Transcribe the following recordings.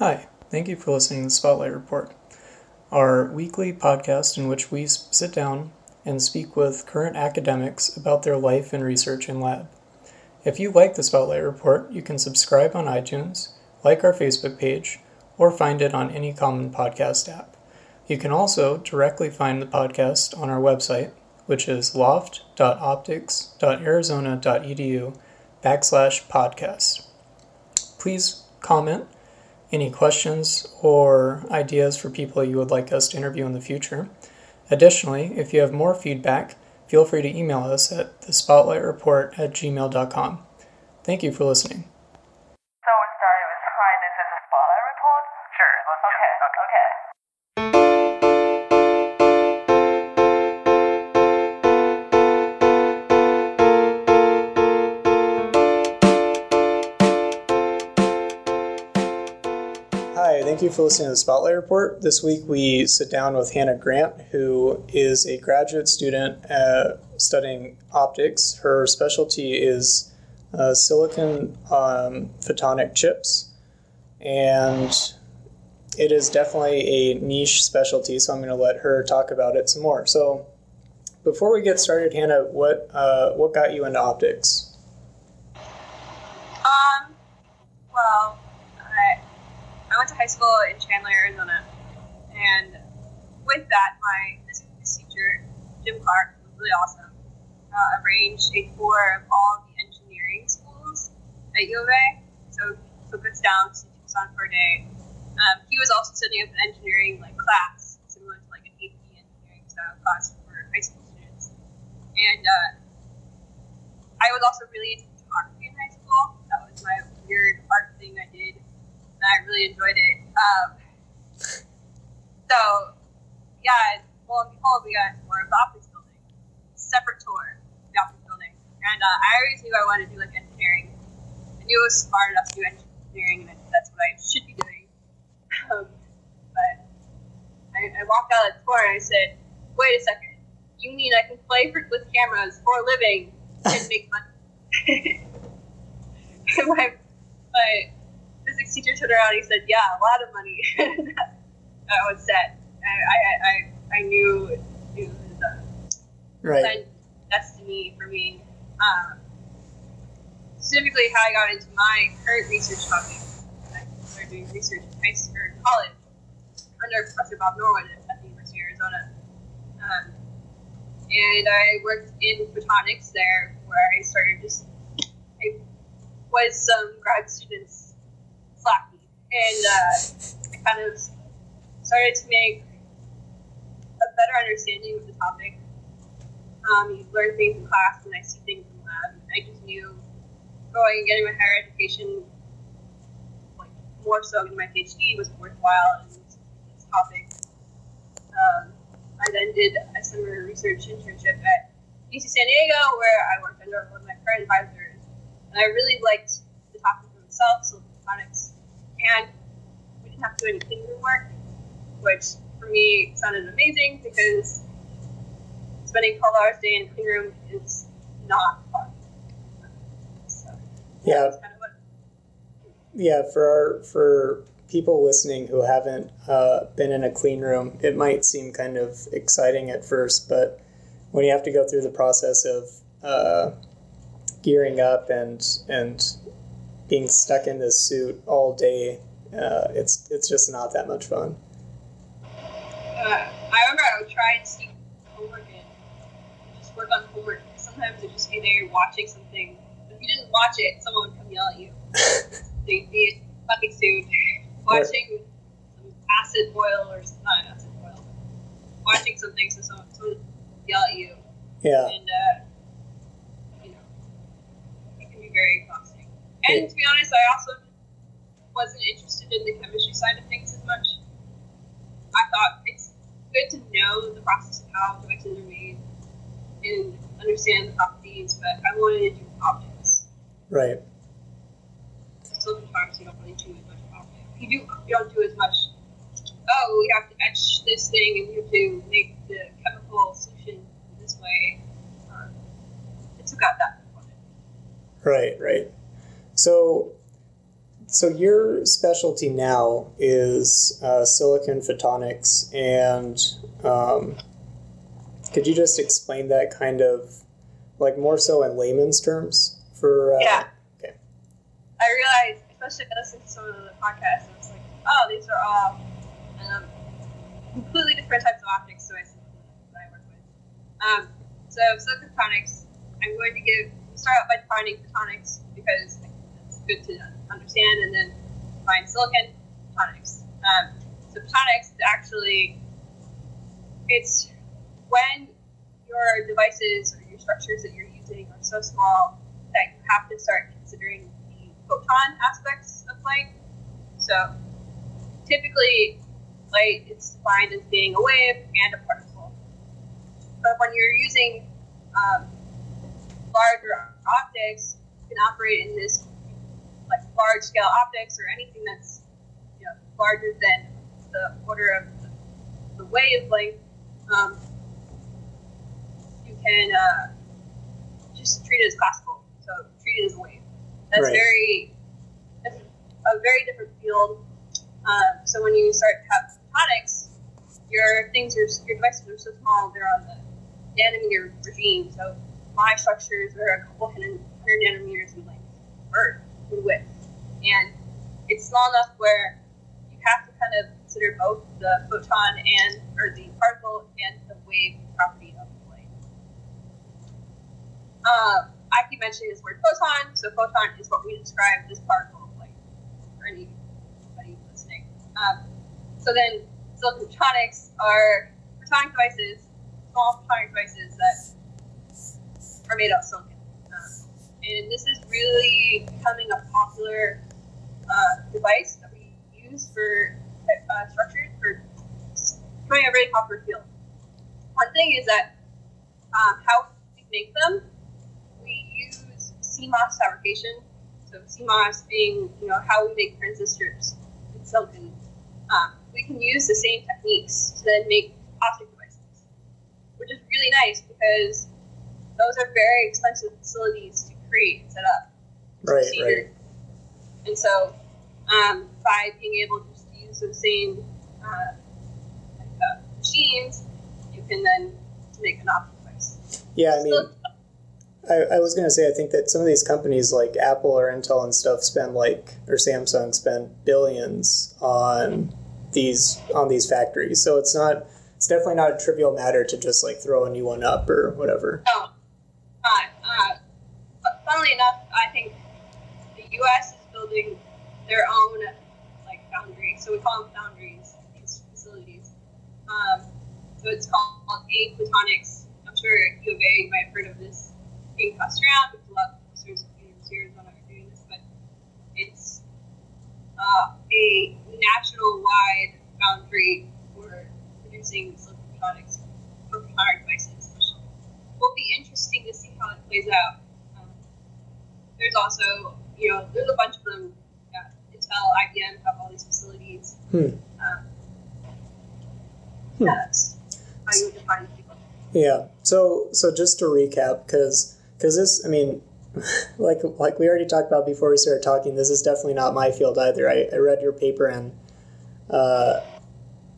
Hi, thank you for listening to the Spotlight Report, our weekly podcast in which we sit down and speak with current academics about their life and research in lab. If you like the Spotlight Report, you can subscribe on iTunes, like our Facebook page, or find it on any common podcast app. You can also directly find the podcast on our website, which is loft.optics.arizona.edu backslash podcast. Please comment any questions or ideas for people you would like us to interview in the future. Additionally, if you have more feedback, feel free to email us at thespotlightreport at gmail.com. Thank you for listening. You for listening to the Spotlight Report. This week we sit down with Hannah Grant, who is a graduate student uh, studying optics. Her specialty is uh, silicon um, photonic chips, and it is definitely a niche specialty, so I'm going to let her talk about it some more. So, before we get started, Hannah, what, uh, what got you into optics? Um, well, went to high school in Chandler, Arizona, and with that, my physics teacher, Jim Clark, was really awesome. Uh, arranged a tour of all the engineering schools at U of A, so he took us down to Tucson for a day. Um, he was also setting up an engineering like class, similar to like an AP engineering style class for high school students. And uh, I was also really into photography in high school. That was my weird art thing I did, and I really enjoyed it. Um, so, yeah, well, and behold, we got tour of the optics building, separate tour the optics building, and uh, I always knew I wanted to do like engineering. I knew I was smart enough to do engineering, and that's what I should be doing. Um, but I, I walked out of the tour and I said, "Wait a second, you mean I can play for, with cameras for a living and make money?" my physics teacher turned around and he said, "Yeah, a lot of money." I was set. I, I, I, I knew it was uh, Right. destiny for me. Um, specifically, how I got into my current research topic. I started doing research in high school or college under Professor Bob Norwood at the University of Arizona. Um, and I worked in photonics there, where I started just I was some grad students and uh, kind of started to make a better understanding of the topic. Um, you learn things in class, and I see things in lab. I just knew going and getting my higher education, like more so in my PhD, was worthwhile in this, topic. Um, I then did a summer research internship at UC San Diego, where I worked under one of my current advisors, and I really liked the topic itself, photonics, and we didn't have to do any clean room work, which for me sounded amazing because spending 12 hours a day in a clean room is not fun. So, Yeah. kind of Yeah, for our for people listening who haven't uh, been in a clean room, it might seem kind of exciting at first, but when you have to go through the process of uh, gearing up and and being stuck in this suit all day, uh, it's it's just not that much fun. uh, I remember I would try and sneak homework in, and just work on homework. Sometimes it'd just be there watching something. If you didn't watch it, someone would come yell at you. They'd be in a fucking suit, watching some acid boil or not acid boil, watching something, so someone, someone would yell at you, Yeah, and uh, you know, it can be very exhausting. And to be honest, I also wasn't interested in the chemistry side of things as much. I thought it's good to know the process of how devices are made and understand the properties, but I wanted to do optics. right. So sometimes you don't really do as much optics. You do you don't do as much. Oh, we have to etch this thing, and we have to make the chemical solution this way. Um, it took out that component. Right, right. So so your specialty now is uh, silicon photonics, and um, could you just explain that kind of, like more so in layman's terms for? Uh, Yeah. Okay. I realized, especially listening to some of the podcasts, I was like, oh, these are all um, completely different types of optics devices that I work with. Um, so silicon photonics, I'm going to give start out by defining photonics because it's good to understand, and then define silicon photonics. Um, so photonics is actually it's when your devices or your structures that you're using are so small that you have to start considering the photon aspects of light. So typically, light is defined as being a wave and a particle. But when you're using um, larger optics, you can operate in this like large scale optics or anything that's you know larger than the order of the, wavelength. Um, you can uh, just treat it as classical. So treat it as a wave. That's Right. very that's a very different field. Um, so when you start to have photonics, your things are your devices are so small they're on the nanometer regime. So my structures are a couple hundred, hundred nanometers in length or in width, and it's small enough where you have to kind of consider both the photon and or the particle and the wave property of the light. Um, I keep mentioning this word photon, so photon is what we describe this particle of light for anybody listening. Um, so then silicon photonics are photonic devices, small photonic devices that are made out of silicon. And this is really becoming a popular uh, device that we use for uh, structures for becoming a really popular field. One thing is that um, how we make them, we use CMOS fabrication. So CMOS being you know how we make transistors in silicon. Um, we can use the same techniques to then make optic devices, which is really nice because those are very expensive facilities create and set up. Right, procedure. And so, um, by being able just to use the same uh, uh, machines, you can then make an device. Yeah, I mean, So- I, I was gonna say I think that some of these companies like Apple or Intel and stuff spend like or Samsung spend billions on these on these factories. So it's not it's definitely not a trivial matter to just like throw a new one up or whatever. Oh, uh, uh, funnily enough, I think the U.S. is building their own like foundry. So we call them foundries. These facilities. Um, so it's called AIM Photonics. I'm sure U of A you might have heard of this being passed around because a lot of professors University of Arizona are doing this, but it's uh, a national-wide foundry for producing silicon photonics for photonic devices, will be interesting to see how it plays out. There's also, you know, there's a bunch of them. Yeah, Intel, IBM have all these facilities. Hmm. Um, Hmm. yeah, that's how you define people. Yeah. So so just to recap, because because this, I mean, like like we already talked about before we started talking, this is definitely not my field either. I, I read your paper and uh,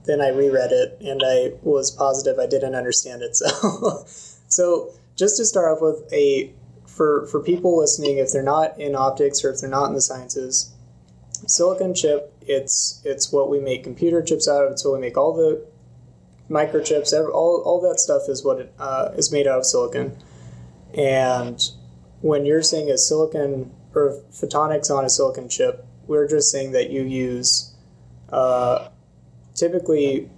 then I reread it and I was positive I didn't understand it. So so just to start off with a for for people listening, if they're not in optics or if they're not in the sciences, silicon chip it's it's what we make computer chips out of. It's what we make all the microchips, all, all that stuff is what it uh, is made out of silicon. And when you're saying a silicon or photonics on a silicon chip, we're just saying that you use uh, typically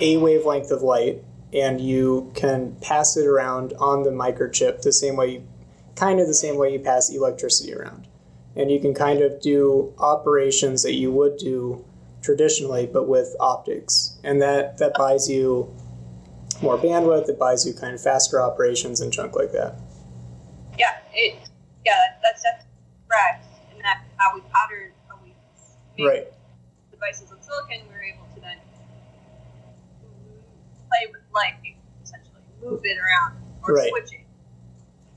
a wavelength of light and you can pass it around on the microchip the same way, kind of the same way you pass electricity around. And you can kind of do operations that you would do traditionally, but with optics, and that that buys you more bandwidth. It buys you kind of faster operations and junk like that. Yeah, it. Yeah, that's definitely correct. And that how we pattern, how we make Right. devices on silicon, we're able to then play with light, it around or Right. switch it,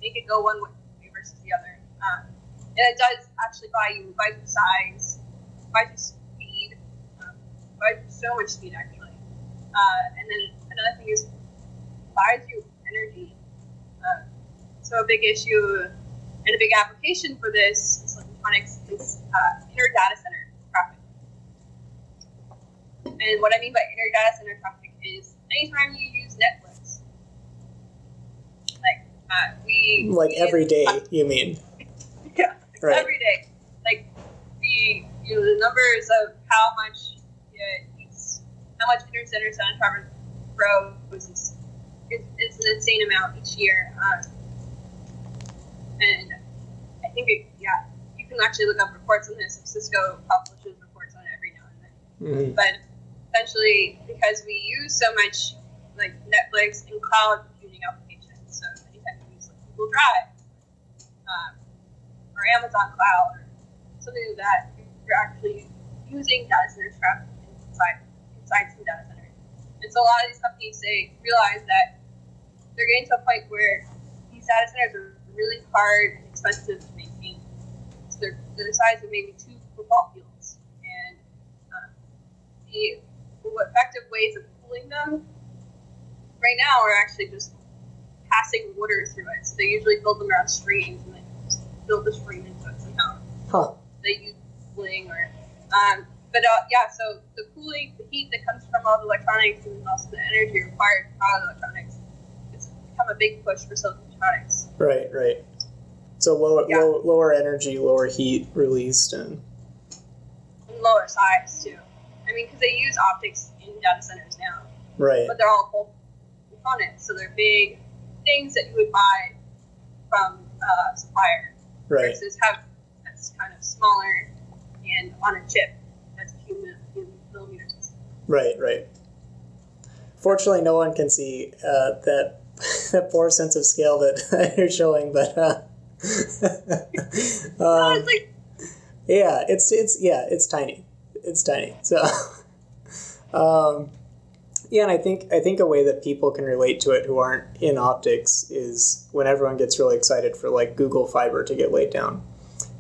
make it go one way versus the other. Um, And it does actually buy you buys you size, buys you speed, um, buys you so much speed actually. Uh, and then another thing is buys you energy. Uh, so a big issue and a big application for this silicon photonics is uh, inner data center traffic. And what I mean by inner data center traffic is anytime you use Netflix, like uh, we Like every day, you mean? yeah, Right. every day. Like the you know the numbers of how much yeah, how much inner center sun traffic grows is it's, it's an insane amount each year. Um, and I think it, yeah, you can actually look up reports on this. Cisco publishes reports on it every now and then hmm but essentially because we use so much like Netflix and cloud computing applications, so anytime you use like Google Drive um, or Amazon Cloud or something like that, you're actually using data center traffic inside inside some data centers. And so a lot of these companies they realize that they're getting to a point where these data centers are really hard and expensive to maintain. So they're, they're the size of maybe two football fields. And um, the effective ways of cooling them right now are actually just passing water through it. So they usually build them around streams and they just build the stream into it somehow. Huh. They use cooling or, um, but uh, yeah. So the cooling, the heat that comes from all the electronics and also the energy required to power the electronics, it's become a big push for silicon photonics. Right, right. So lower, Yeah. low, lower energy, lower heat released, and And lower size too. I mean, because they use optics in data centers now. right, but they're all bulk components, so they're big things that you would buy from a supplier right. versus have that's kind of smaller and on a chip that's a few, millimeters. Right, right. Fortunately, no one can see uh, that that poor sense of scale that you're showing, but uh, um, it's like yeah, it's it's yeah, it's tiny, it's tiny. So, um, yeah, and I think I think a way that people can relate to it who aren't in optics is when everyone gets really excited for like Google Fiber to get laid down,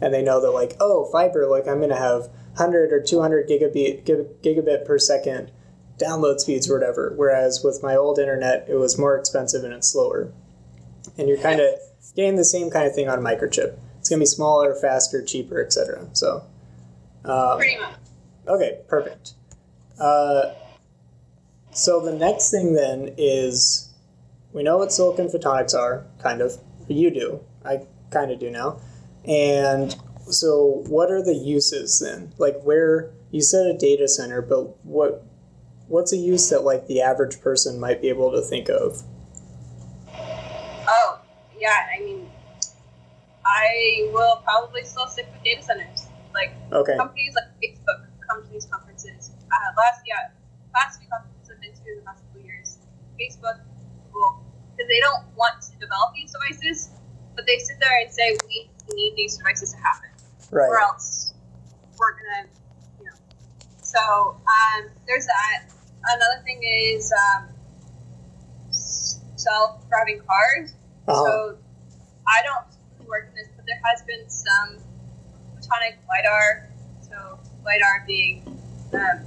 and they know that like oh fiber, like I'm gonna have 100 or 200 gigabit gigabit per second download speeds or whatever. Whereas with my old internet, it was more expensive and it's slower, and you're kind of getting the same kind of thing on a microchip. It's gonna be smaller, faster, cheaper, etc. So. Um, pretty much. Okay, perfect. Uh, so the next thing then is we know what silicon photonics are, kind of. You do. I kind of do now. And so what are the uses then? Like where you said a data center, but what what's a use that like the average person might be able to think of? Oh, yeah. I mean, I will probably still stick with data centers. Like Okay. companies like Facebook come to these conferences. Uh, last yeah, last few conferences I've been to in the past couple years, Facebook will because they don't want to develop these devices, but they sit there and say we need these devices to happen, or else we're gonna, you know. So um, there's that. Another thing is um, self-driving cars. Uh-huh. So I don't really work in this, but there has been some photonic lidar. So lidar being um,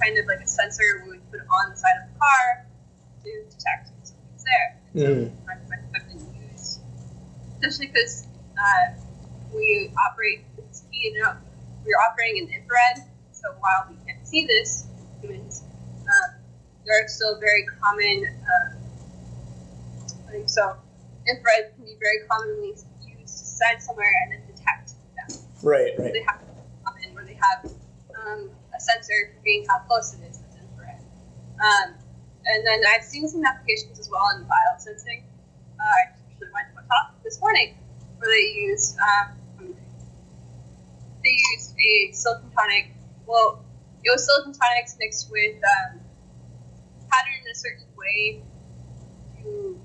kind of like a sensor we would put on the side of the car to detect something's there. Mhm. I've used, especially because uh, we operate you know we're operating in infrared. So while we can't see this, humans, um, there are still very common. Uh, think so. Infrared can be very commonly used to send somewhere and then detect them. Right, right. They have common where they have um, a sensor for being how close it is that's infrared. Um, and then I've seen some applications as well in biosensing. Uh, I actually went to a talk this morning where they used um, they used a silicon photonic. Well, it was silicon photonics mixed with um, patterned in a certain way to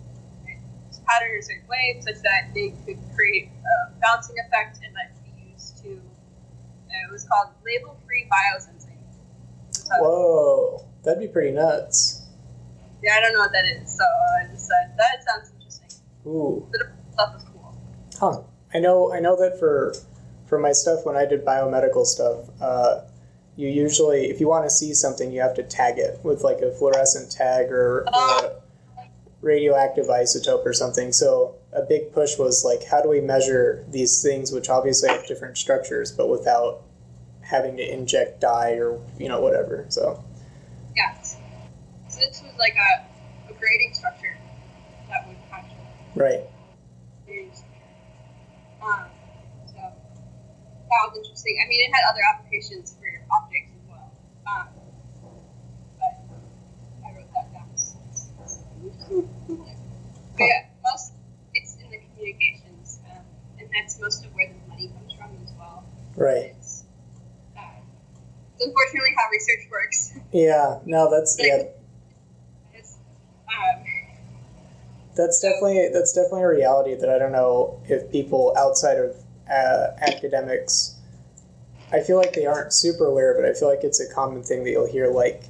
it's patterned in a certain way such that they could create a bouncing effect and that could be used to. Uh, it was called label-free biosensing. Whoa, that'd be pretty nuts. Yeah, I don't know what that is, so I just said that sounds interesting. Ooh. The stuff is cool. Huh. I know. I know that for for my stuff when I did biomedical stuff, uh, you usually, if you want to see something, you have to tag it with like a fluorescent tag or, or a radioactive isotope or something. So a big push was like, how do we measure these things, which obviously have different structures, but without having to inject dye or you know whatever. So Yeah. This was like a, a grading structure that would capture right. Um, so that was interesting. I mean, it had other applications for objects as well. Um, but I wrote that down. but yeah, most it's in the communications, um, and that's most of where the money comes from as well. right. It's, uh, it's unfortunately how research works. Yeah, no, that's yeah, It's, um, that's definitely that's definitely a reality that I don't know if people outside of uh, academics. I feel like they aren't super aware of it. I feel like it's a common thing that you'll hear, like,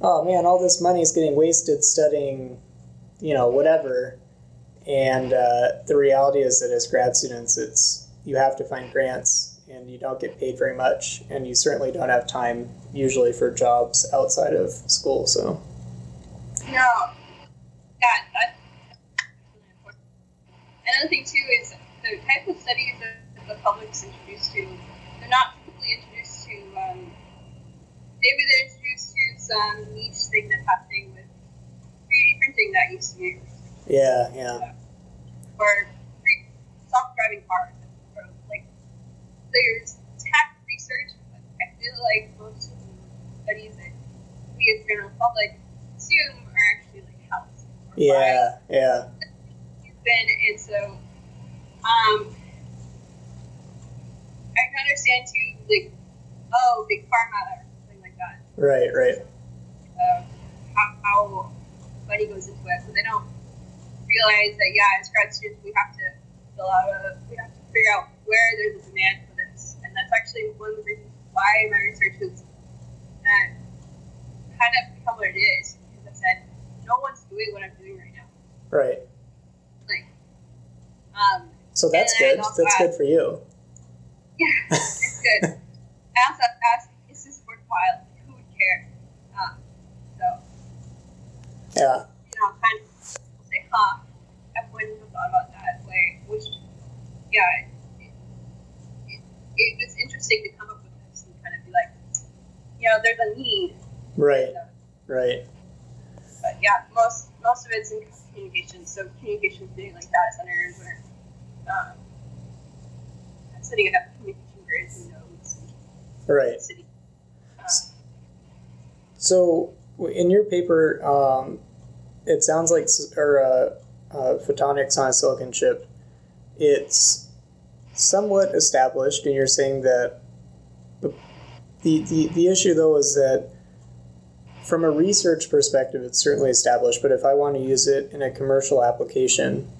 "Oh man, all this money is getting wasted studying, you know, whatever." And uh, the reality is that as grad students, it's you have to find grants, and you don't get paid very much, and you certainly don't have time usually for jobs outside of school. So. Yeah, important. Another thing too is the type of studies that the public's introduced to, they're not typically introduced to um, maybe they're introduced to some niche thing that's happening with 3D printing that used to be yeah, yeah, or self-driving cars. Or like there's tech research but I feel like most of the studies that we as general public assume are actually like health. Yeah, yeah, been and so um I can understand too like oh big pharma or something like that right, right. uh, how, how money goes into it but they don't realize that yeah as grad students we have to fill out a we have to figure out where there's a demand for this and that's actually one of the reasons why my research has uh, kind of become what it is because I said no one's doing what I'm doing right now Right. Like um So that's good. also That's good for you. Yeah, it's good. I also asked, is this worthwhile? Who would care? Um, so, Yeah. you know, kind of say, huh, I wouldn't have thought about that way. Which, yeah, it, it, it, it's interesting to come up with this and kind of be like, you know, there's a need. Right. So, Right. but yeah, most most of it's in communications. So communications being like data centers or um, setting up communication grids and nodes and Right. city. Uh, So in your paper, um, it sounds like or uh, uh, photonics on a silicon chip. It's somewhat established, and you're saying that the, the the the issue though is that from a research perspective, it's certainly established. But if I want to use it in a commercial application,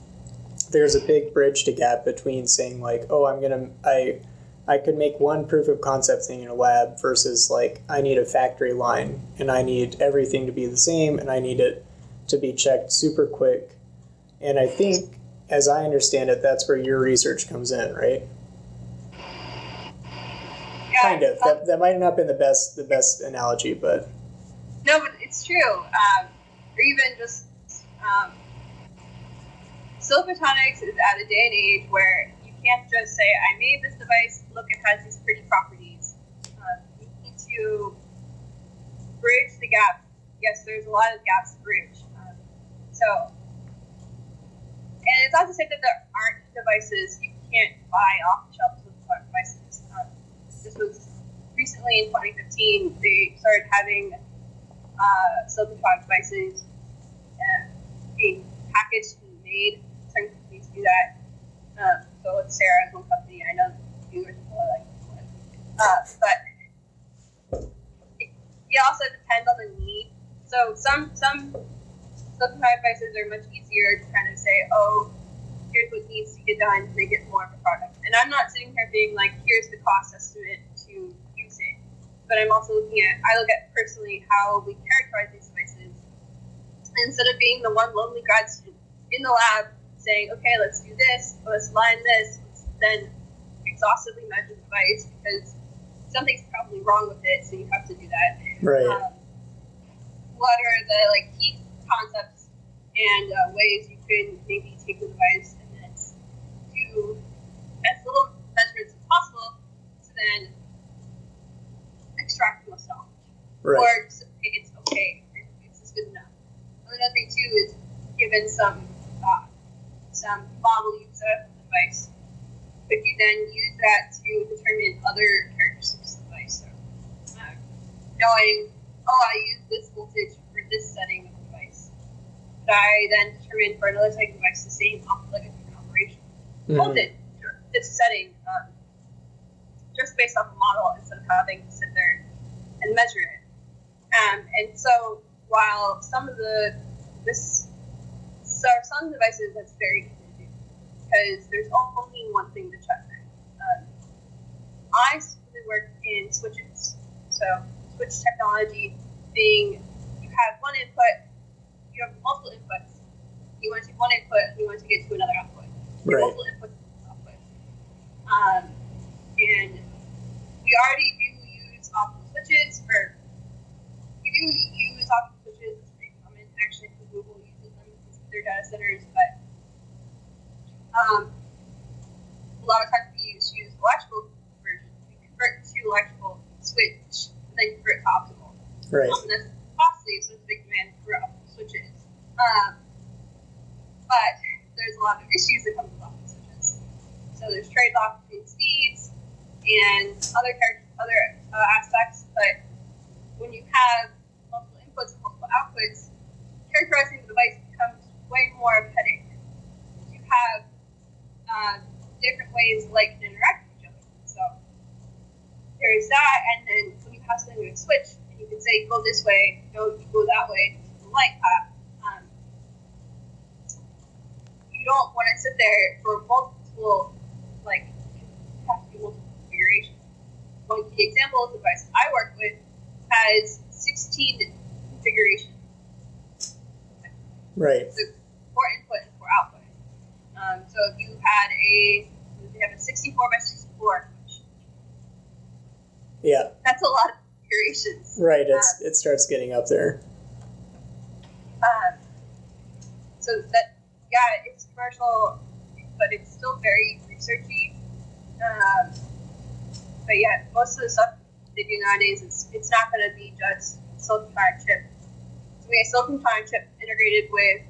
there's a big bridge to gap between saying like, oh, I'm gonna I I could make one proof of concept thing in a lab versus like I need a factory line and I need everything to be the same and I need it to be checked super quick. And I think, as I understand it, that's where your research comes in, right? yeah, Kind of. That, that might not have been the best the best analogy, but No, but it's true. Um, or even just um, photonics is at a day and age where you can't just say, "I made this device. Look, it has these pretty properties." Um, you need to bridge the gap. Yes, there's a lot of gaps to bridge. Um, so, and it's not to say that there aren't devices you can't buy off the shelf devices. Um, this was recently in 2015. They started having uh, silicon devices uh, being packaged and made. Certain companies do that. Um, so with Sarah one company, I know viewers are like, what? uh, but it, it also depends on the need. So some some silicon devices are much easier to kind of say, oh, here's what needs to get done to make it more of a product. And I'm not sitting here being like, here's the cost estimate but I'm also looking at I look at personally how we characterize these devices instead of being the one lonely grad student in the lab saying, okay, let's do this, let's line this, let's then exhaustively measure the device because something's probably wrong with it, so you have to do that. Right. Um, what are the like key concepts and uh, ways you could maybe take the device and then do as little measurements as possible to then extract knowledge, right. or it's okay, it's just good enough. Another thing too is given some uh, some model use of the device, could you then use that to determine other characteristics of the device? So, uh, knowing, oh, I use this voltage for this setting of the device. Could I then determine for another type of device the same like a different operation? Mhm. Voltage, this setting, um, just based off a model instead of having to sit there and measure it. Um, and so while some of the this so some devices that's very easy to do because there's only one thing to check. Um, I specifically work in switches. So switch technology being you have one input, you have multiple inputs. You want to take one input, you want to get to another output. Right. multiple inputs and outputs. Um, and we already do use optical switches, or we do use optical switches. It's pretty common. Actually, Google uses them in their data centers, but um, a lot of times we use, use electrical conversion. We convert to electrical switch, and then convert to optical. Right. Um, that's costly, so it's a big demand for optical switches. Um, but there's a lot of issues that come with optical switches. So there's trade-offs between speeds and other char- other uh, aspects. But when you have multiple inputs and multiple outputs, characterizing the device becomes way more of a headache. You have uh, different ways light can interact with each other. So there's that, and then when you have something a switch, and you can say go this way, go you go that way, light path. Um, you don't want to sit there for multiple, like, you have to do multiple configurations. Key example of the device I work with has 16 configurations. Right. So four input and four output. Um, so if you had a, you have a 64 by 64, Yeah. that's a lot of configurations. Right. It's it starts getting up there. Um, so that, yeah, it's commercial, but it's still very researchy. Um, but yeah, most of the stuff they do nowadays, it's, it's not going to be just silicon photonic chip. So we a silicon photonic chip integrated with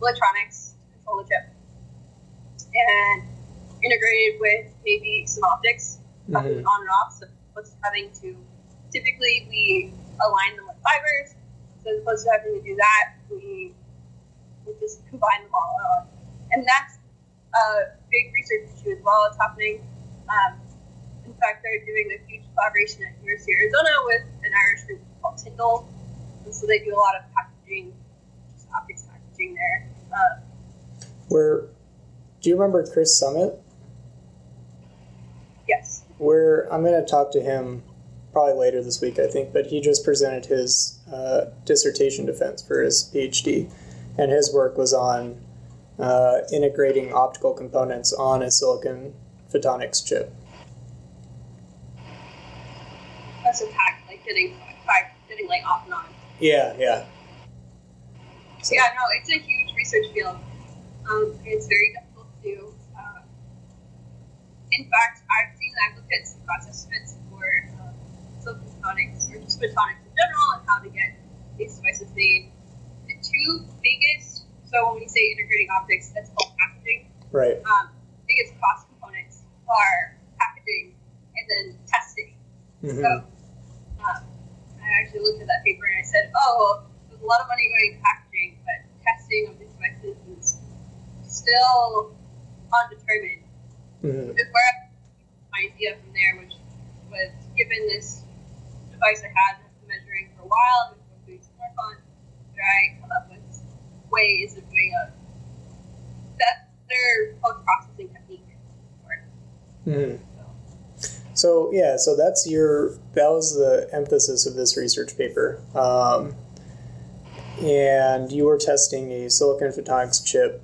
electronics to control the chip, and integrated with maybe some optics, Mhm. on and off. So what's having to typically we align them with fibers. So as opposed to having to do that, we we just combine them all out. And that's a big research issue as well. It's happening. Um, fact, they're doing a huge collaboration at University of Arizona with an Irish group called Tyndall. And so they do a lot of packaging, just optics packaging there. Um, Where do you remember Chris Summit? yes. Where I'm going to talk to him probably later this week, I think. But he just presented his uh, dissertation defense for his PhD, and his work was on uh, integrating optical components on a silicon photonics chip. That's like getting getting like off and on. Yeah, yeah. So- Yeah, no, it's a huge research field. Um, it's very difficult to do. Uh, in fact, I've seen, I've looked at some cost estimates for um, silicon photonics or just photonics in general and how to get these devices made. The two biggest, so when we say integrating optics, that's called packaging. Right. Um, biggest cost components are packaging and then testing. hmm So, um, I actually looked at that paper and I said, oh, well, there's a lot of money going to packaging, but testing of these devices is still undetermined. hmm Just where my idea from there, which was given this device I had been measuring for a while, and doing some work on, I come up with ways of doing a better post processing technique for it. hmm So yeah, so that's your that was the emphasis of this research paper, um, and you were testing a silicon photonics chip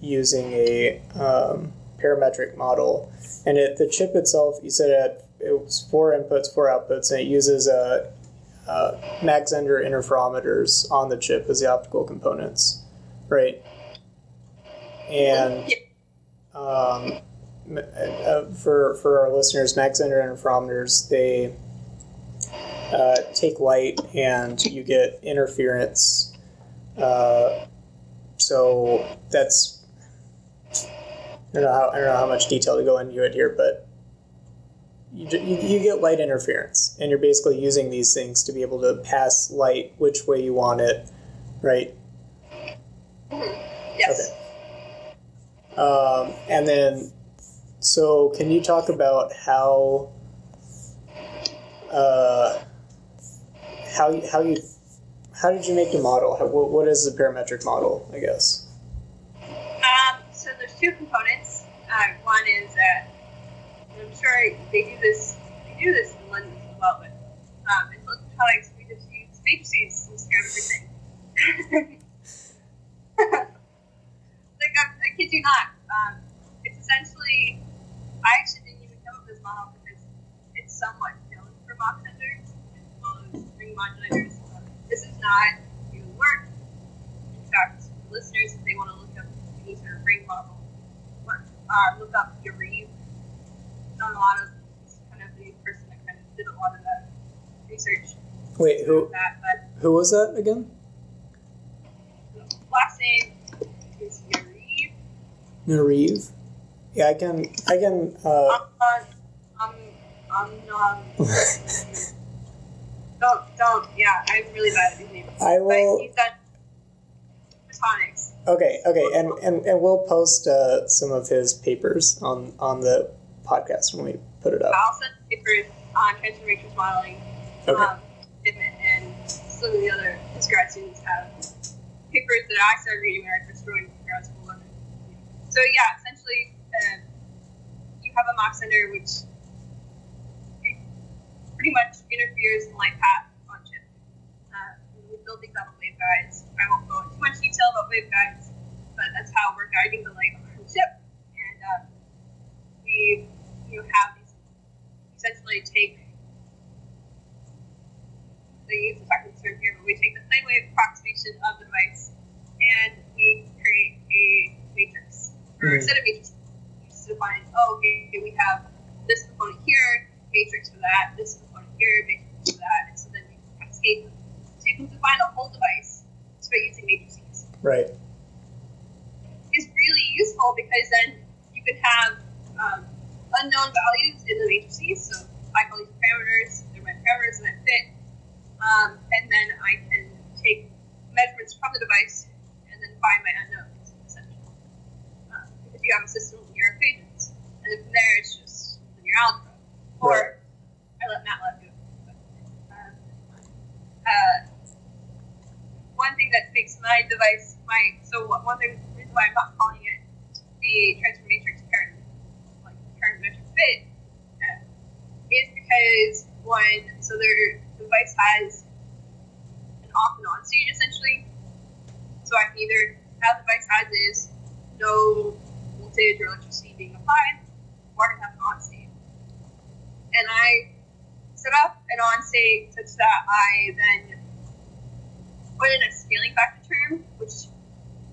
using a um, parametric model, and it the chip itself you said it, had, it was four inputs, four outputs, and it uses a, a Mach-Zehnder interferometers on the chip as the optical components, right? And um, uh, for for our listeners, Mach-Zehnder interferometers they uh, take light and you get interference. Uh, so that's I don't know how I don't know how much detail to go into it here, but you, you, you get light interference, and you're basically using these things to be able to pass light which way you want it, right? Yes. Um, and then, so can you talk about how, uh, how how you, how did you make the model? How, what, what is the parametric model? I guess. Um, so there's two components. Uh, one is that I'm sure they do this. They do this in London as well, but um, in electronics we just use matrices to describe everything. like I, I kid you not. Um, it's essentially. I actually didn't even know up with this model because it's somewhat known for Mach-Zehnders as well as ring modulators. This is not new work. In fact, listeners, if they want to look up any sort of ring model, or, uh, look up Yariv. Done a lot of he's kind of the person that kind of did a lot of that research. Wait, who That, but who was that again? last name is Yariv. Nariv. Yeah, I can. I can. Uh, Um, um, um, um, don't, don't. Yeah, I'm really bad at these names. I will. photonics. Okay, okay, and and, and we'll post uh, some of his papers on on the podcast when we put it up. I'll send papers on transfer matrix modeling. Okay. Um, and, and some of the other his grad students have papers that I started reading when I first joined grad school. So yeah, have a Mach-Zehnder which pretty much interferes the light path on chip. Uh, we build things out of waveguides. I won't go into too much detail about waveguides, but that's how we're guiding the light on the chip. And um, we you know, have these essentially take they use the technical term here, but we take the plane wave approximation of the device and we create a matrix or a set of matrices to define, oh, okay, we have this component here, matrix for that, this component here, matrix for that, and so then you can cascade them. So you can define a whole device by using matrices Right. is really useful because then you can have um, unknown values in the matrices. So I call these parameters, they're my parameters that fit. Um, and then I can take measurements from the device and then find my unknowns, essentially. Uh, because you have a system of linear equations. And then from there, it's just linear algebra. Or Right. I let MATLAB do it. But, um, uh, one thing that makes my my so one thing reason why I'm not calling it a transfer matrix parent like parametric fit uh, is because one so their device has an off and on state essentially. So I can either have the device as is, no voltage or electricity being applied, or I can have an on state. And I set up an on state such that I then put in a scaling factor term, which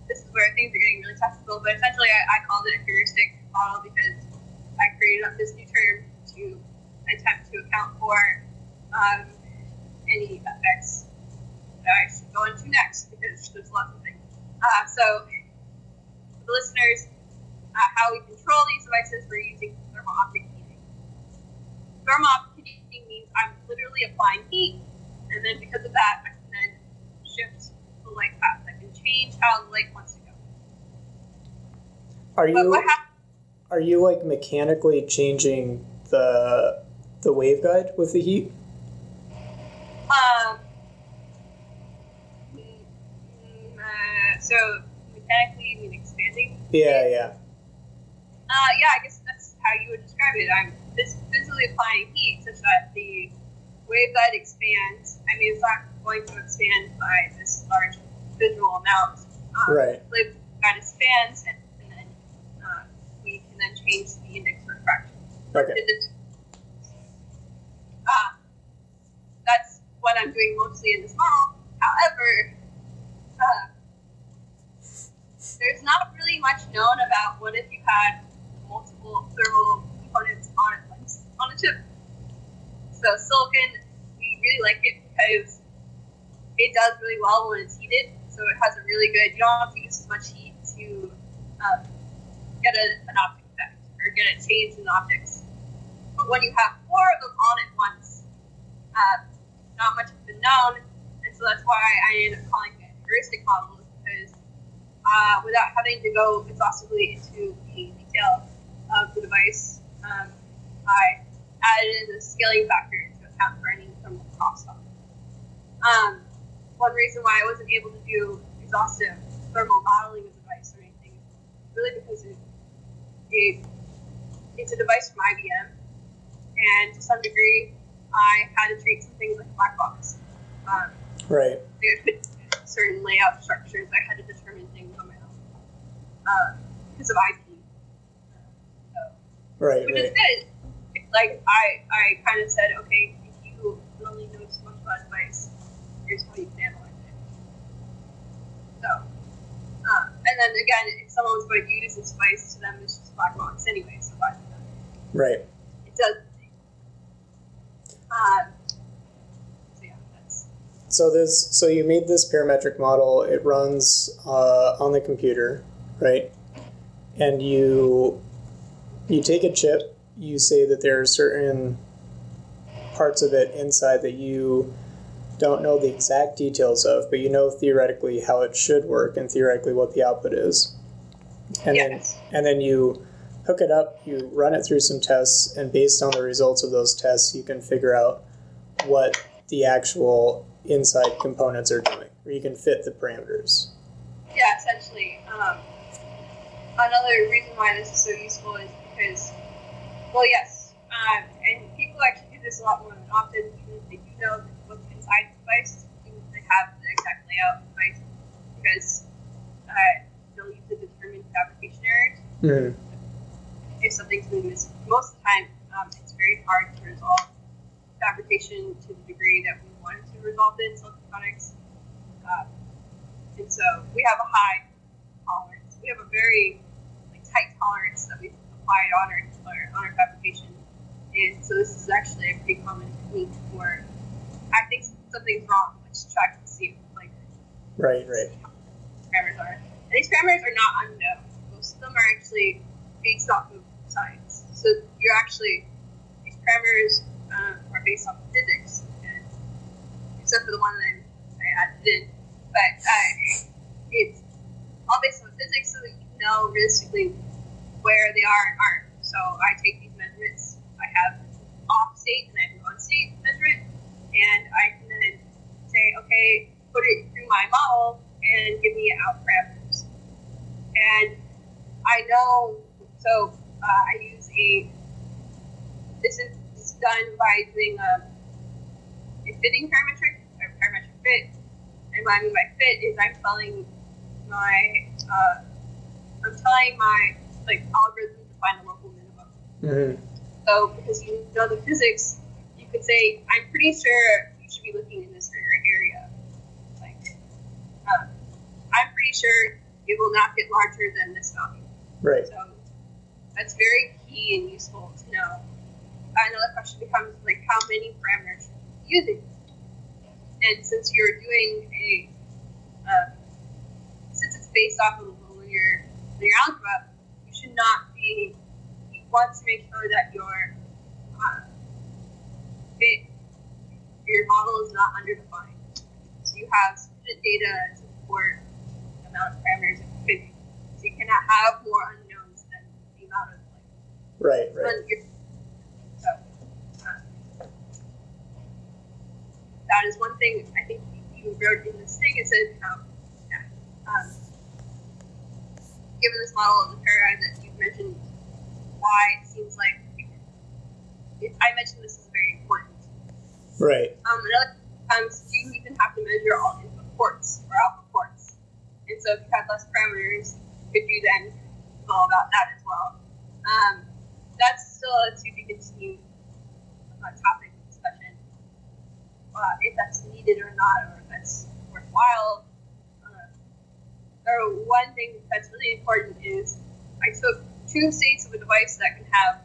this is where things are getting really technical, but essentially I, I called it a heuristic model because I created up this new term to attempt to account for um, any effects that I should go into next because there's lots of things. Uh, so, the listeners, uh, how we control these devices, we're using thermal optic heating. Thermal optic heating means I'm literally applying heat, and then because of that, I can then shift the light path. I can change how the light wants to. Are you are you like mechanically changing the the waveguide with the heat? Um, mm, uh, so mechanically, you mean expanding? Yeah, yeah. Uh, yeah, I guess that's how you would describe it. I'm physically applying heat such that the waveguide expands. I mean, it's not going to expand by this large visual amount. Um, Right. Waveguide expands, and, and then uh, we can then change the index of refraction. Okay. Uh, that's what I'm doing mostly in this model. However, uh, there's not really much known about what if you had multiple thermal components on it on a chip. So silicon, we really like it because it does really well when it's heated. So it has a really good. You don't have to use as much heat to um, get a, an optic effect to change in optics. But when you have four of them on at once, uh, not much has been known, and so that's why I ended up calling it heuristic models because uh, without having to go exhaustively into the detail of the device, um, I added in the scaling factor to account for any thermal crosstalk. Um, one reason why I wasn't able to do exhaustive thermal modeling of the device or anything really because it, it it's a device from IBM, and to some degree, I had to treat some things like a black box. Um, right. certain layout structures, I had to determine things on my own uh, because of IP. So, right. Which right. is good like I, I kind of said, okay, if you only know so much about advice, here's how you can analyze it. So, um, and then again, if someone's going to use this device to them, it's just black box anyway, so why Right. It does. Um, so yeah. So this, so you made this parametric model. It runs uh, on the computer, right? And you you take a chip you say that there are certain parts of it inside that you don't know the exact details of, but you know theoretically how it should work and theoretically what the output is. And yes. then and then you hook it up, you run it through some tests, and based on the results of those tests, you can figure out what the actual inside components are doing, or you can fit the parameters. Yeah, essentially. Um, another reason why this is so useful is because well, yes. Um, and people actually do this a lot more than often, because they do know what's inside the device, even if they have the exact layout of the device, because uh, they'll use to determine fabrication errors. Mm-hmm. If something's been missing, most of the time, um, it's very hard to resolve fabrication to the degree that we want to resolve it in silicon photonics. Uh, and so we have a high tolerance. We have a very like, tight tolerance that we applied on our, on our fabrication. And so this is actually a pretty common technique for I think something's wrong, let's check to see like right, right. parameters are. And these parameters are not unknown. Most of them are actually based off of science. So you're actually these primers um, are based on physics, and, except for the one that I added in. But uh, it's all based on physics, so that you know realistically where they are and aren't. So I take these measurements. I have off state and I have on state measurement, and I can then say, okay, put it through my model and give me out parameters. And I know, so uh, I use a, this is done by doing a, a fitting parametric, or parametric fit. And what I mean by fit is I'm telling my, uh, I'm telling my like algorithm to find the local minimum. Mm-hmm. So because you know the physics, you could say, I'm pretty sure you should be looking in this area. Like, uh, I'm pretty sure it will not get larger than this value. Right. So that's very key and useful to know. Another question becomes like how many parameters are you using? And since you're doing a, uh, since it's based off of linear linear algebra, you should not be. You want to make sure that your uh, it, your model is not underdefined. So you have sufficient data to support the amount of parameters it could be. So you cannot have more unknowns than the amount of like. Right. Right. So uh, that is one thing I think you wrote in this thing. It says um, yeah, um, given this model of the paradigm that you've mentioned, why it seems like it, I mentioned this is very important. Right. Um, another times you even have to measure all input ports or output ports, and so if you had less parameters, could you then go about that as well? Um, that's still a to be continued uh, topic discussion. Uh, if that's needed or not, or if that's worthwhile. Uh, or one thing that's really important is I took two states of a device that can have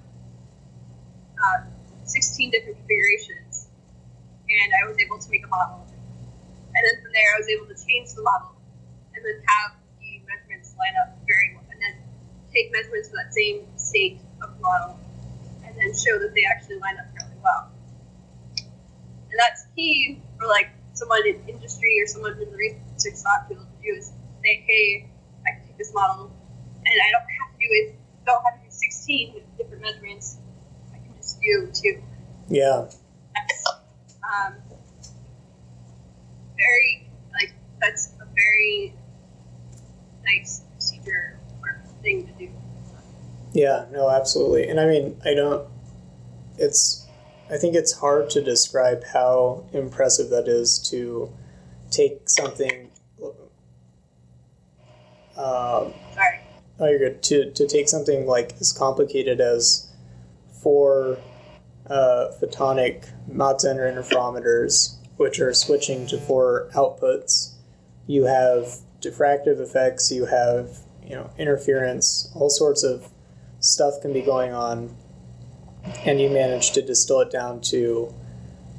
uh, 16 different configurations, and I was able to make a model. And then from there, I was able to change the model, and then have the measurements line up very well, and then take measurements for that same state model, and then show that they actually line up fairly well. And that's key for like someone in industry or someone in the research stock field to do is say, hey, I can take this model, and I don't have to do it. Don't have to do 16 different measurements. I can just do two. Yeah. Um, very like that's a very nice procedure or thing to do. Yeah, no, absolutely. And I mean, I don't, it's, I think it's hard to describe how impressive that is to take something, um, Sorry. oh, you're good, to, to take something like as complicated as four uh, photonic Mach-Zehnder interferometers, which are switching to four outputs. You have diffractive effects, you have, you know, interference, all sorts of stuff can be going on, and you manage to distill it down to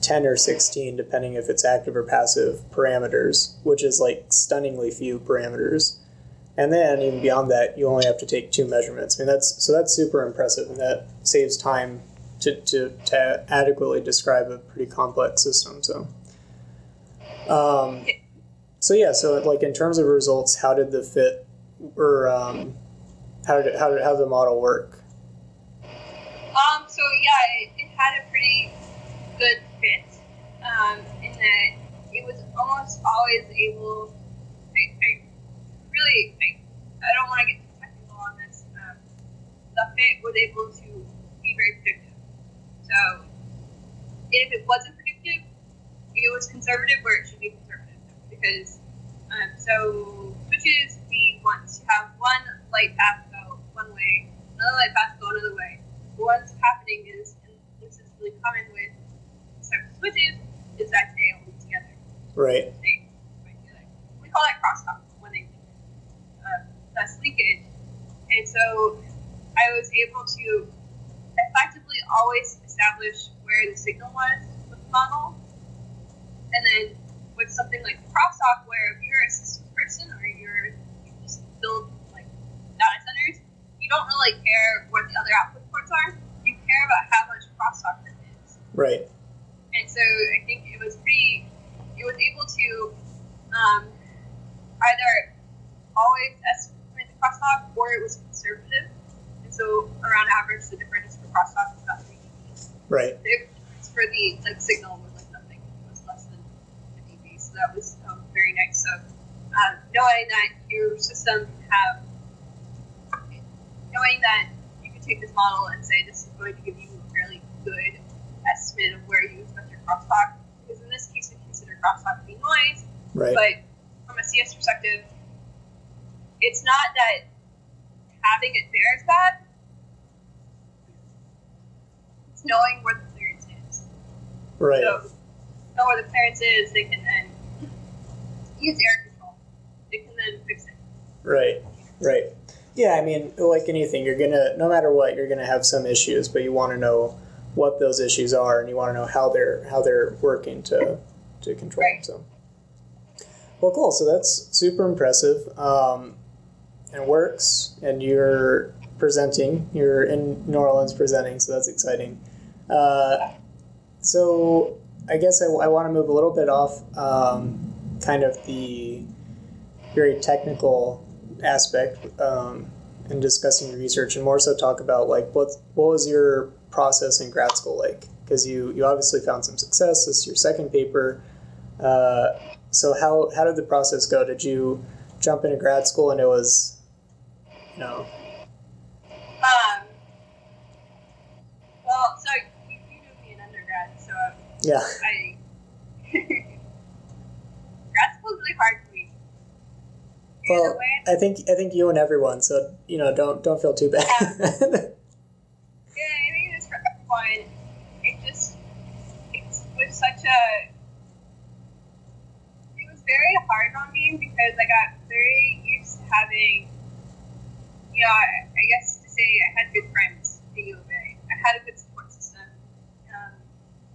10 or 16, depending if it's active or passive parameters, which is like stunningly few parameters. And then even beyond that, you only have to take two measurements. I mean, that's so that's super impressive, and that saves time to, to, to adequately describe a pretty complex system. So, um, so yeah, so like in terms of results, how did the fit or um, how did it, how did how did the model work? Um, so yeah, it, it had a pretty good fit. Um, in that it was almost always able. I, I really, I, I don't want to get too technical on this. Um, the fit was able to be very predictive. So if it wasn't predictive, it was conservative where it should be conservative. Because um, so switches, we want to have one light path one way, another light path go another way. What's happening is, and this is really common with certain switches, is that they all move together. Right. They move together. We call that crosstalk when they uh, that's linkage. And so I was able to effectively always establish where the signal was with the model. And then with something like crosstalk, where if you're a systems person or you're you just build like data centers, you don't really care what the other output ports are. You care about how much crosstalk there is. Right. And so I think it was pretty, it was able to um, either always estimate the crosstalk or it was conservative. And so around average, the difference for crosstalk was about 3 dB. Right. The for the like signal was like nothing. It was less than a dB. So that was um, very nice. So uh, knowing that your system can have, knowing that you can take this model and say this is going to give you a fairly good estimate of where you expect your crosstalk, because in this case we consider crosstalk to be noise, Right. but from a CS perspective, it's not that having it there is bad. It's knowing where the clearance is. right. So, know where the clearance is, they can then use air control. They can then fix it. Right, right. Yeah, I mean, like anything, you're gonna, no matter what, you're gonna have some issues, but you want to know what those issues are, and you want to know how they're how they're working to to control. Right. So, well, cool. So that's super impressive, um, and it works. And you're presenting. You're in New Orleans presenting, so that's exciting. Uh, so I guess I, I want to move a little bit off um, kind of the very technical aspect um, in discussing your research and more so talk about like what what was your process in grad school like? Because you you obviously found some success. This is your second paper. Uh, so how how did the process go? Did you jump into grad school and it was you know? Um, well, so you, you knew me in undergrad, so yeah. I grad school is really hard for me. In Well, I think I think you and everyone so you know don't don't feel too bad Yeah, I mean this for one, it just it was such a it was very hard on me because I got very used to having, you know, I, I guess to say I had good friends at U of A. I had a good support system. Um,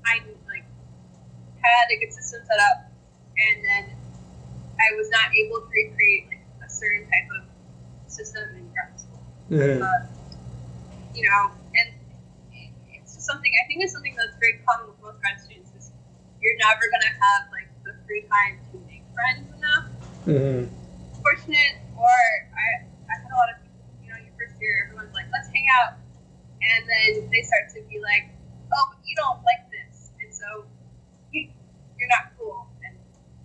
I like had a good system set up, and then I was not able to recreate like certain type of system in grad school. Mhm. Um, you know, and it's just something I think it's something that's very common with most grad students is you're never gonna have like the free time to make friends enough. Mhm. Fortunate, or I I had a lot of people, you know, your first year, everyone's like, let's hang out, and then they start to be like, oh, but you don't like this, and so you, you're not cool, and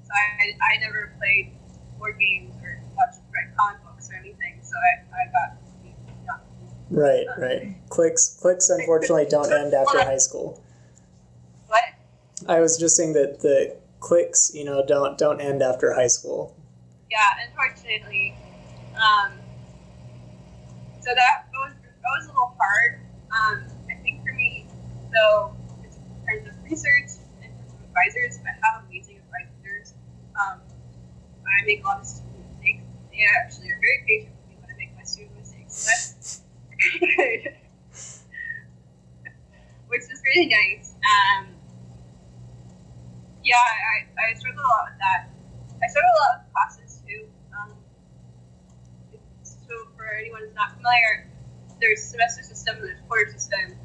so I I never played board games read comic books or anything, so I I got not cool. Right, right. Clicks, clicks, unfortunately, don't end after high school. What? I was just saying that the clicks, you know, don't don't end after high school. yeah, unfortunately. Um, so that was that was a little hard. Um, I think for me, though, in terms of research and in terms of advisors, I have amazing advisors. Um, I make a lot of actually are very patient with me when I make my student mistakes. Which is really nice. Um, yeah, I, I struggle a lot with that. I struggle a lot with classes too. Um, so for anyone who's not familiar, there's semester system and there's quarter system.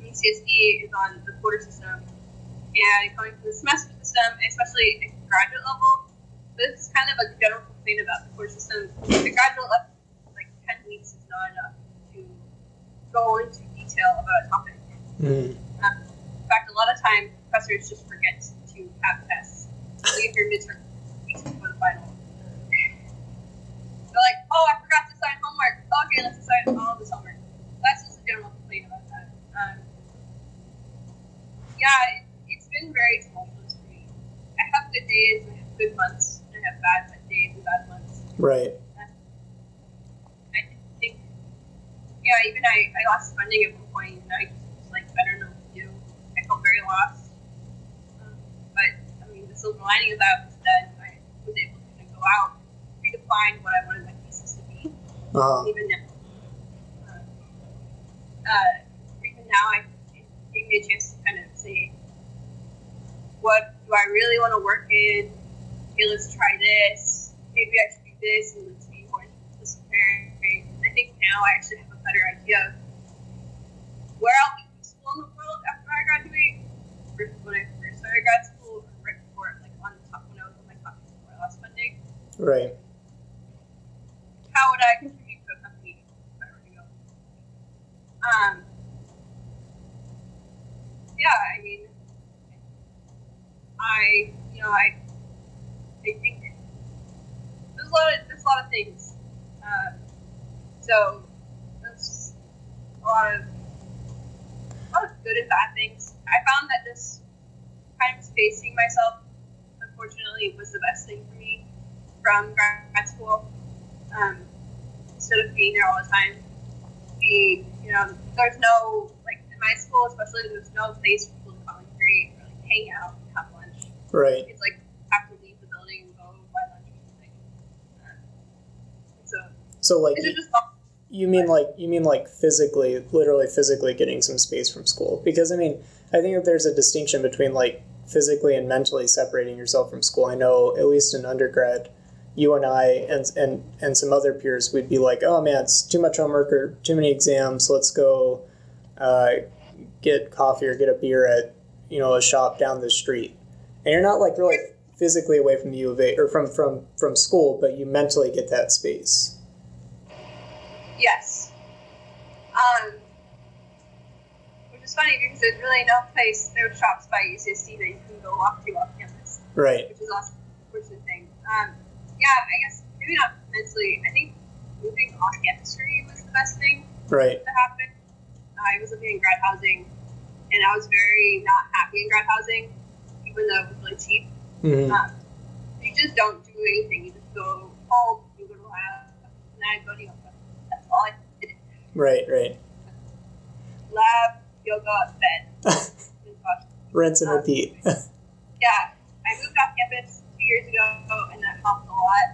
UCSD is on the quarter system, and coming from the semester system, especially at graduate level, this is kind of a general complaint about the quarter system. The graduate level, like ten weeks is not enough to go into detail about a topic. Mhm. Um, in fact, a lot of times professors just forget to have tests. Leave your midterm before the final. They're like, oh, I forgot to assign homework. Okay, let's assign all this homework. That's just a general complaint about that. Um, yeah, it, it's been very tumultuous for me. I have good days, I have good months, I have bad days and bad months. Right. I think, yeah, even I, I lost funding at one point, and I was like, I don't know what to do. I felt very lost. Um, but, I mean, the silver lining of that was that I was able to kind of go out, redefine what I wanted my thesis to be, Uh, even now. Um, uh, even now, I, it gave me a chance to kind of say, what do I really want to work in? Okay, let's try this. Maybe I should do this, and let's be more interdisciplinary. And I think now I actually have a better idea of where I'll be useful in the world after I graduate. Versus when I first started grad school, right before, like on the top when I was on my top before I lost funding. right. How would I contribute to a company if I were to go? Um, yeah, I mean, I, you know, I, I think there's a lot of, there's a lot of things. Um, so there's a lot of, a lot of good and bad things. I found that just kind of spacing myself, unfortunately, was the best thing for me from grad school. Um, instead of being there all the time, be, you know, there's no, like, in my school especially, there's no place for people to come and create or, like, hang out and have lunch. Right. It's like, have to leave the building and go buy lunch or something. Um, so, like it's just all you mean like you mean like physically, literally physically getting some space from school? Because I mean, I think that there's a distinction between like physically and mentally separating yourself from school. I know at least in undergrad, you and I and and and some other peers would be like, oh man, it's too much homework or too many exams. Let's go uh, get coffee or get a beer at you know a shop down the street. And you're not like really physically away from the U of A or from from from school, but you mentally get that space. Yes. Um, which is funny because there's really no place, no shops by UCSD that you can go walk to off campus, Right. which is awesome, which is the thing. Um, yeah, I guess maybe not mentally. I think moving off campus for me was the best thing Right. to happen. I was living in grad housing, and I was very not happy in grad housing, even though it was really cheap. Mhm. Um, you just don't do anything. You just go home, you go to lab, and then I go to all I did. Right. Right. lab, yoga, bed. Rinse and repeat. yeah, I moved off campus two years ago, and that helped a lot.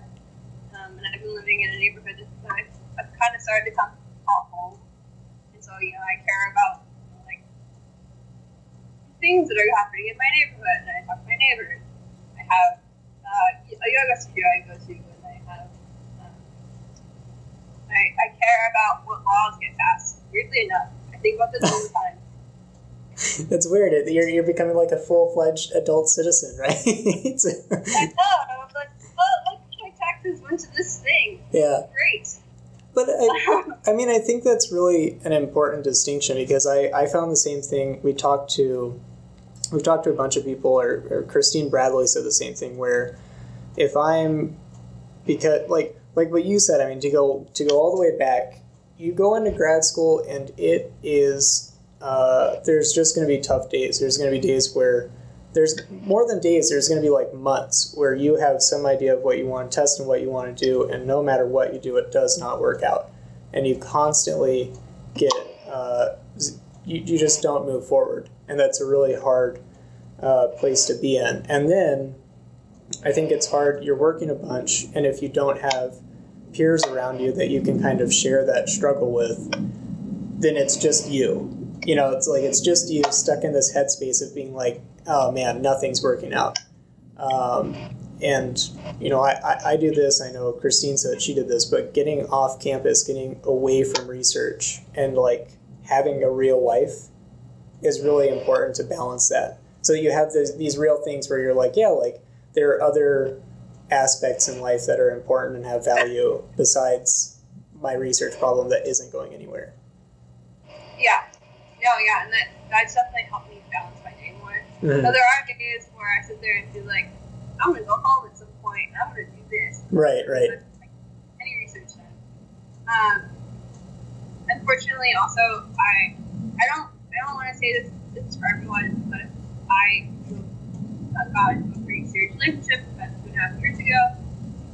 Um, and I've been living in a neighborhood that I've, I've kind of started to come home. And so, you know, I care about like things that are happening in my neighborhood, and I talk to my neighbors. I have uh, a yoga studio I go to, and I have. Um, I, I care about what laws get passed. Weirdly enough, I think about this all the time. it's weird. You're, you're becoming like a full fledged adult citizen, right? I know. I was like, oh, look, my taxes went to this thing. yeah. Great. But I, I mean, I think that's really an important distinction because I, I found the same thing. We talked to, we've talked to a bunch of people, or, or Christine Bradley said the same thing. Where if I'm, because like like what you said, I mean, to go to go all the way back, you go into grad school and it is, uh, there's just going to be tough days. There's going to be days where there's more than days. There's going to be like months where you have some idea of what you want to test and what you want to do, and no matter what you do, it does not work out, and you constantly get uh, you, you just don't move forward, and that's a really hard uh, place to be in. And then I think it's hard. You're working a bunch, and if you don't have peers around you that you can kind of share that struggle with, then it's just you. You know, it's like it's just you stuck in this headspace of being like, oh man, nothing's working out. Um, and you know, I, I, I do this. I know Christine said she did this, but getting off campus, getting away from research, and like having a real life is really important to balance that. So you have these, these real things where you're like, yeah, like there are other aspects in life that are important and have value besides my research problem that isn't going anywhere. Yeah. No, yeah, and that that's definitely helped me balance my day more. Mhm. So there are days where I sit there and be like, I'm gonna go home at some point and I'm gonna do this. Right, right. Like, any research done. Um, unfortunately, also I I don't I don't want to say this this is for everyone, but I got into a pretty serious relationship two and a half years ago,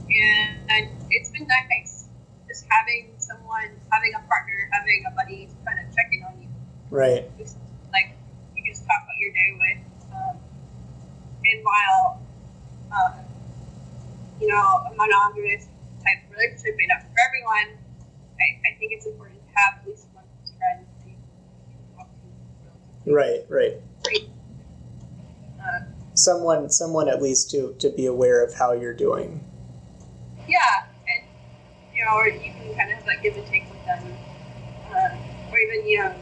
and it's been nice just having someone, having a partner, having a buddy to kind of check in on you Right. just like you can just talk about your day with. Um, and while uh, you know a monogamous type of relationship may not for everyone, I, I think it's important to have at least one friend can talk to. Right, right. Someone someone at least to to be aware of how you're doing. yeah, and you know, or you can kind of have that give and take with them, uh, or even you know,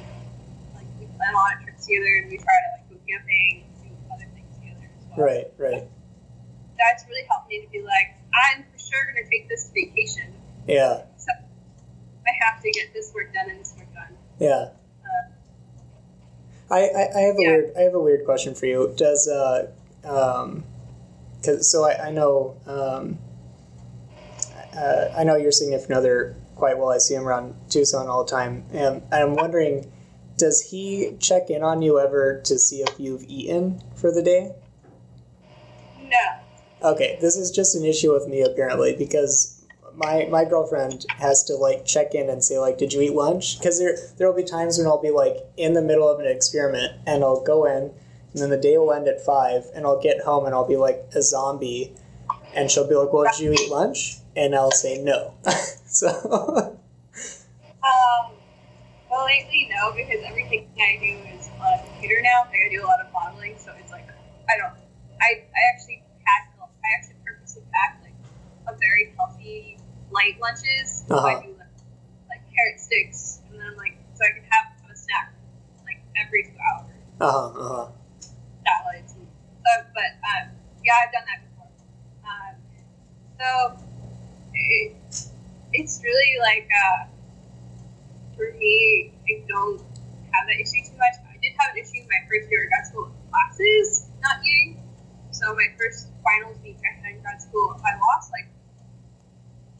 like we plan a lot of trips together and we try to like go camping, and do other things together as well. Right, right. that's really helped me to be like, I'm for sure going to take this vacation. Yeah, So I have to get this work done and this work done. yeah. Uh, I, I, I have a Yeah. weird I have a weird question for you. Does uh um, cause so I, I know um, uh, I know your significant other quite well. I see him around Tucson all the time, and I'm wondering, does he check in on you ever to see if you've eaten for the day? no. Okay, this is just an issue with me apparently because my my girlfriend has to like check in and say like, "Did you eat lunch?" Because there there will be times when I'll be like in the middle of an experiment and I'll go in, and then the day will end at five, and I'll get home and I'll be like a zombie, and she'll be like, "Well, did you eat lunch?" And I'll say no. so Um, well, lately, no, because everything I do is on a computer now. Like, I do a lot of modeling, so it's like, I don't, I, I actually pack, I actually purposely pack, like, a very healthy, light lunches. So I Uh-huh. do, like, like, carrot sticks, and then, like, so I can have a snack, like, every two hours. uh huh uh huh uh, but um, yeah, I've done that before. Um, so it, it's really like uh, for me, I don't have that issue too much. I did have an issue my first year of grad school with classes not eating. So my first finals week I had in grad school, I lost like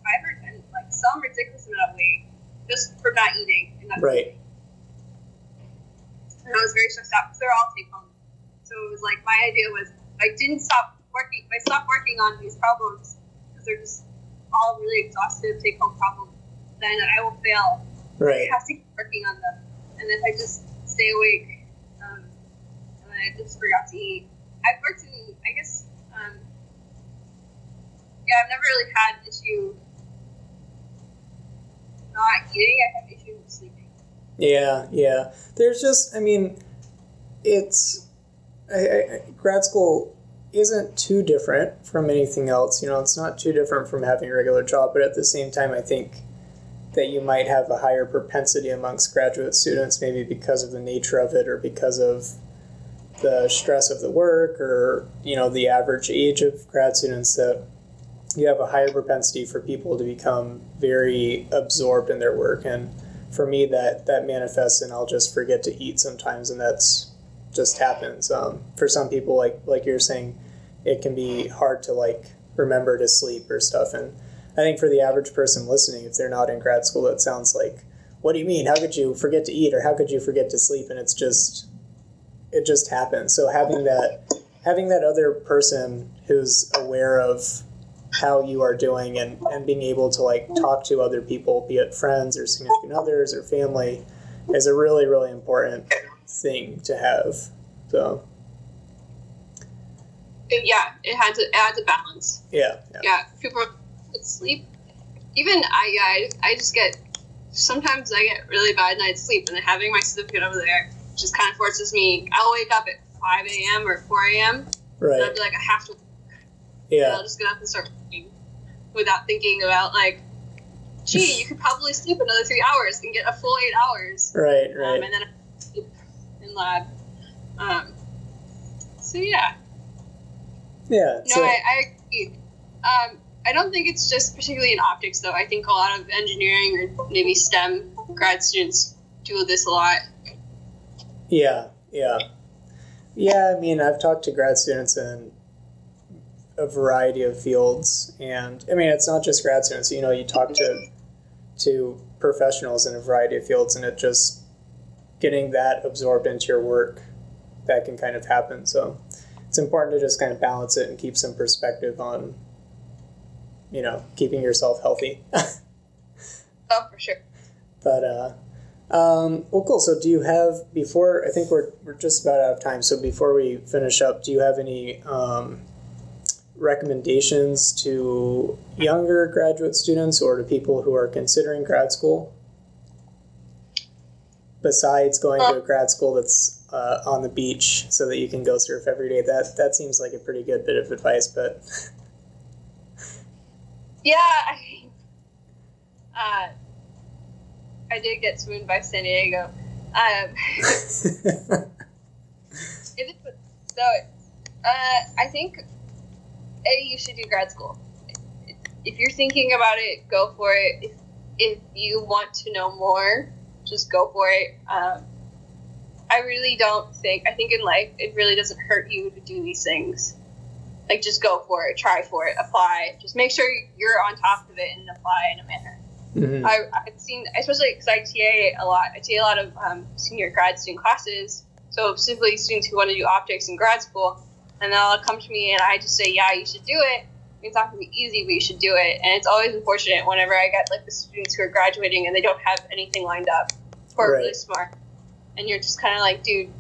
five or ten, like some ridiculous amount of weight just for not eating. And not right and I was very stressed out because they're all take home. So it was like my idea was I didn't stop working. If I stopped working on these problems because they're just all really exhaustive take home problems, then I will fail. Right. I have to keep working on them. And if I just stay awake, um, and I just forgot to eat. I've worked in, I guess, um, yeah, I've never really had an issue not eating. I have issues with sleeping. Yeah, yeah. There's just, I mean, it's I, I, grad school isn't too different from anything else. You know, it's not too different from having a regular job, but at the same time, I think that you might have a higher propensity amongst graduate students, maybe because of the nature of it or because of the stress of the work or, you know, the average age of grad students that you have a higher propensity for people to become very absorbed in their work. And for me, that, that manifests and I'll just forget to eat sometimes. And that's just happens. Um, for some people, like, like you're saying, it can be hard to like remember to sleep or stuff. And I think for the average person listening, if they're not in grad school, it sounds like, what do you mean? How could you forget to eat or how could you forget to sleep? And it's just, it just happens. So having that, having that other person who's aware of how you are doing and, and being able to like talk to other people, be it friends or significant others or family, is a really, really important thing to have. So yeah, it had to it adds a balance. Yeah, yeah. Yeah, people sleep. Even I, I, I just get sometimes I get really bad night's sleep, and then having my certificate over there just kind of forces me. I'll wake up at five a.m. or four a.m. Right. And I'll be like, I have to. Yeah. I'll just get up and start working without thinking about like, gee, you could probably sleep another three hours and get a full eight hours. Right. Um, Right. and then Lab. Um, so yeah. yeah. No, so, I, I agree. Um, I don't think it's just particularly in optics, though. I think a lot of engineering or maybe STEM grad students do this a lot. Yeah, yeah. Yeah, I mean, I've talked to grad students in a variety of fields, and I mean, it's not just grad students. You know, you talk to to professionals in a variety of fields, and it just getting that absorbed into your work that can kind of happen. So it's important to just kind of balance it and keep some perspective on, you know, keeping yourself healthy. Oh, for sure. But uh, um, well, cool. So, do you have before? I think we're we're just about out of time. So, before we finish up, do you have any um, recommendations to younger graduate students or to people who are considering grad school? Besides going to a grad school that's uh, on the beach so that you can go surf every day, that that seems like a pretty good bit of advice. But Yeah, I, uh, I did get swooned by San Diego. Um, if it, so, uh, I think a you should do grad school. If you're thinking about it, go for it. If if you want to know more, just go for it. Um, I really don't think. I think in life, it really doesn't hurt you to do these things. Like, just go for it, try for it, apply. Just make sure you're on top of it and apply in a manner. Mhm. I, I've seen, especially because I TA a lot. I TA a lot of um, senior grad student classes. So specifically students who want to do optics in grad school, and they'll come to me and I just say, "Yeah, you should do it. It's not going to be easy, but you should do it." And it's always unfortunate whenever I get like the students who are graduating and they don't have anything lined up, who are really Right. smart, and you're just kind of like, dude,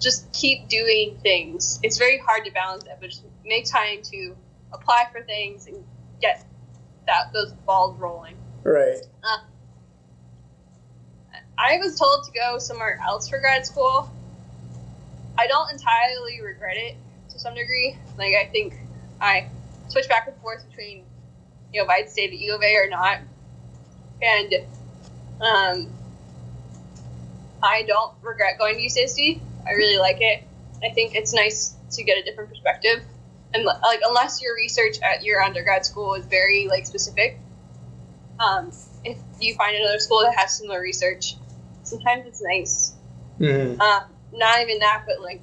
just keep doing things. It's very hard to balance that, but just make time to apply for things and get that those balls rolling. right. I was told to go somewhere else for grad school. I don't entirely regret it to some degree. Like I think I switched back and forth between you know if I'd stayed at U of A or not, and um, I don't regret going to UCSD. I really like it. I think it's nice to get a different perspective, and like unless your research at your undergrad school is very like specific, um, if you find another school that has similar research, sometimes it's nice. Mhm. Um, not even that, but like,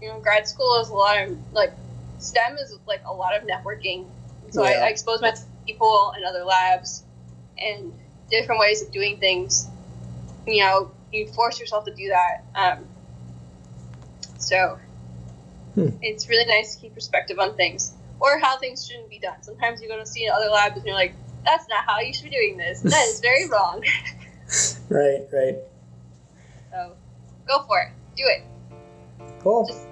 you know, grad school is a lot of like, STEM is like a lot of networking. So I, Yeah. I expose myself to people in other labs and different ways of doing things. You know, you force yourself to do that. Um, so Hmm. it's really nice to keep perspective on things or how things shouldn't be done. Sometimes you go to see other labs and you're like, that's not how you should be doing this. That is very wrong. Right. Right. So go for it. Do it. Cool. Just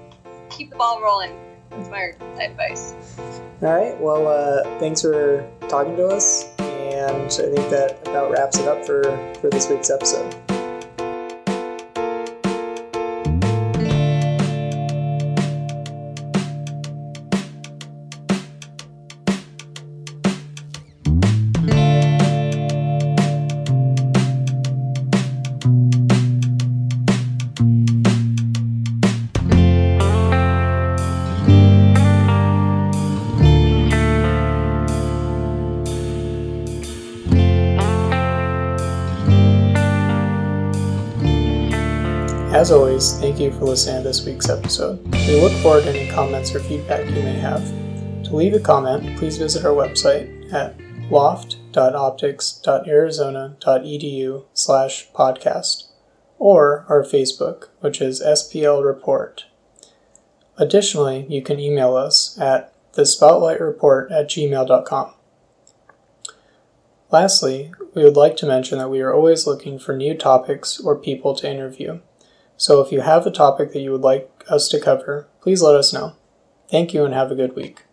keep the ball rolling. That's my advice. All right. Well, uh, thanks for talking to us, and I think that about wraps it up for for this week's episode. As always, thank you for listening to this week's episode. We look forward to any comments or feedback you may have. To leave a comment, please visit our website at loft.optics.arizona.edu slash podcast or our Facebook, which is SPL Report. Additionally, you can email us at thespotlightreport at gmail.com. Lastly, we would like to mention that we are always looking for new topics or people to interview. So if you have a topic that you would like us to cover, please let us know. Thank you and have a good week.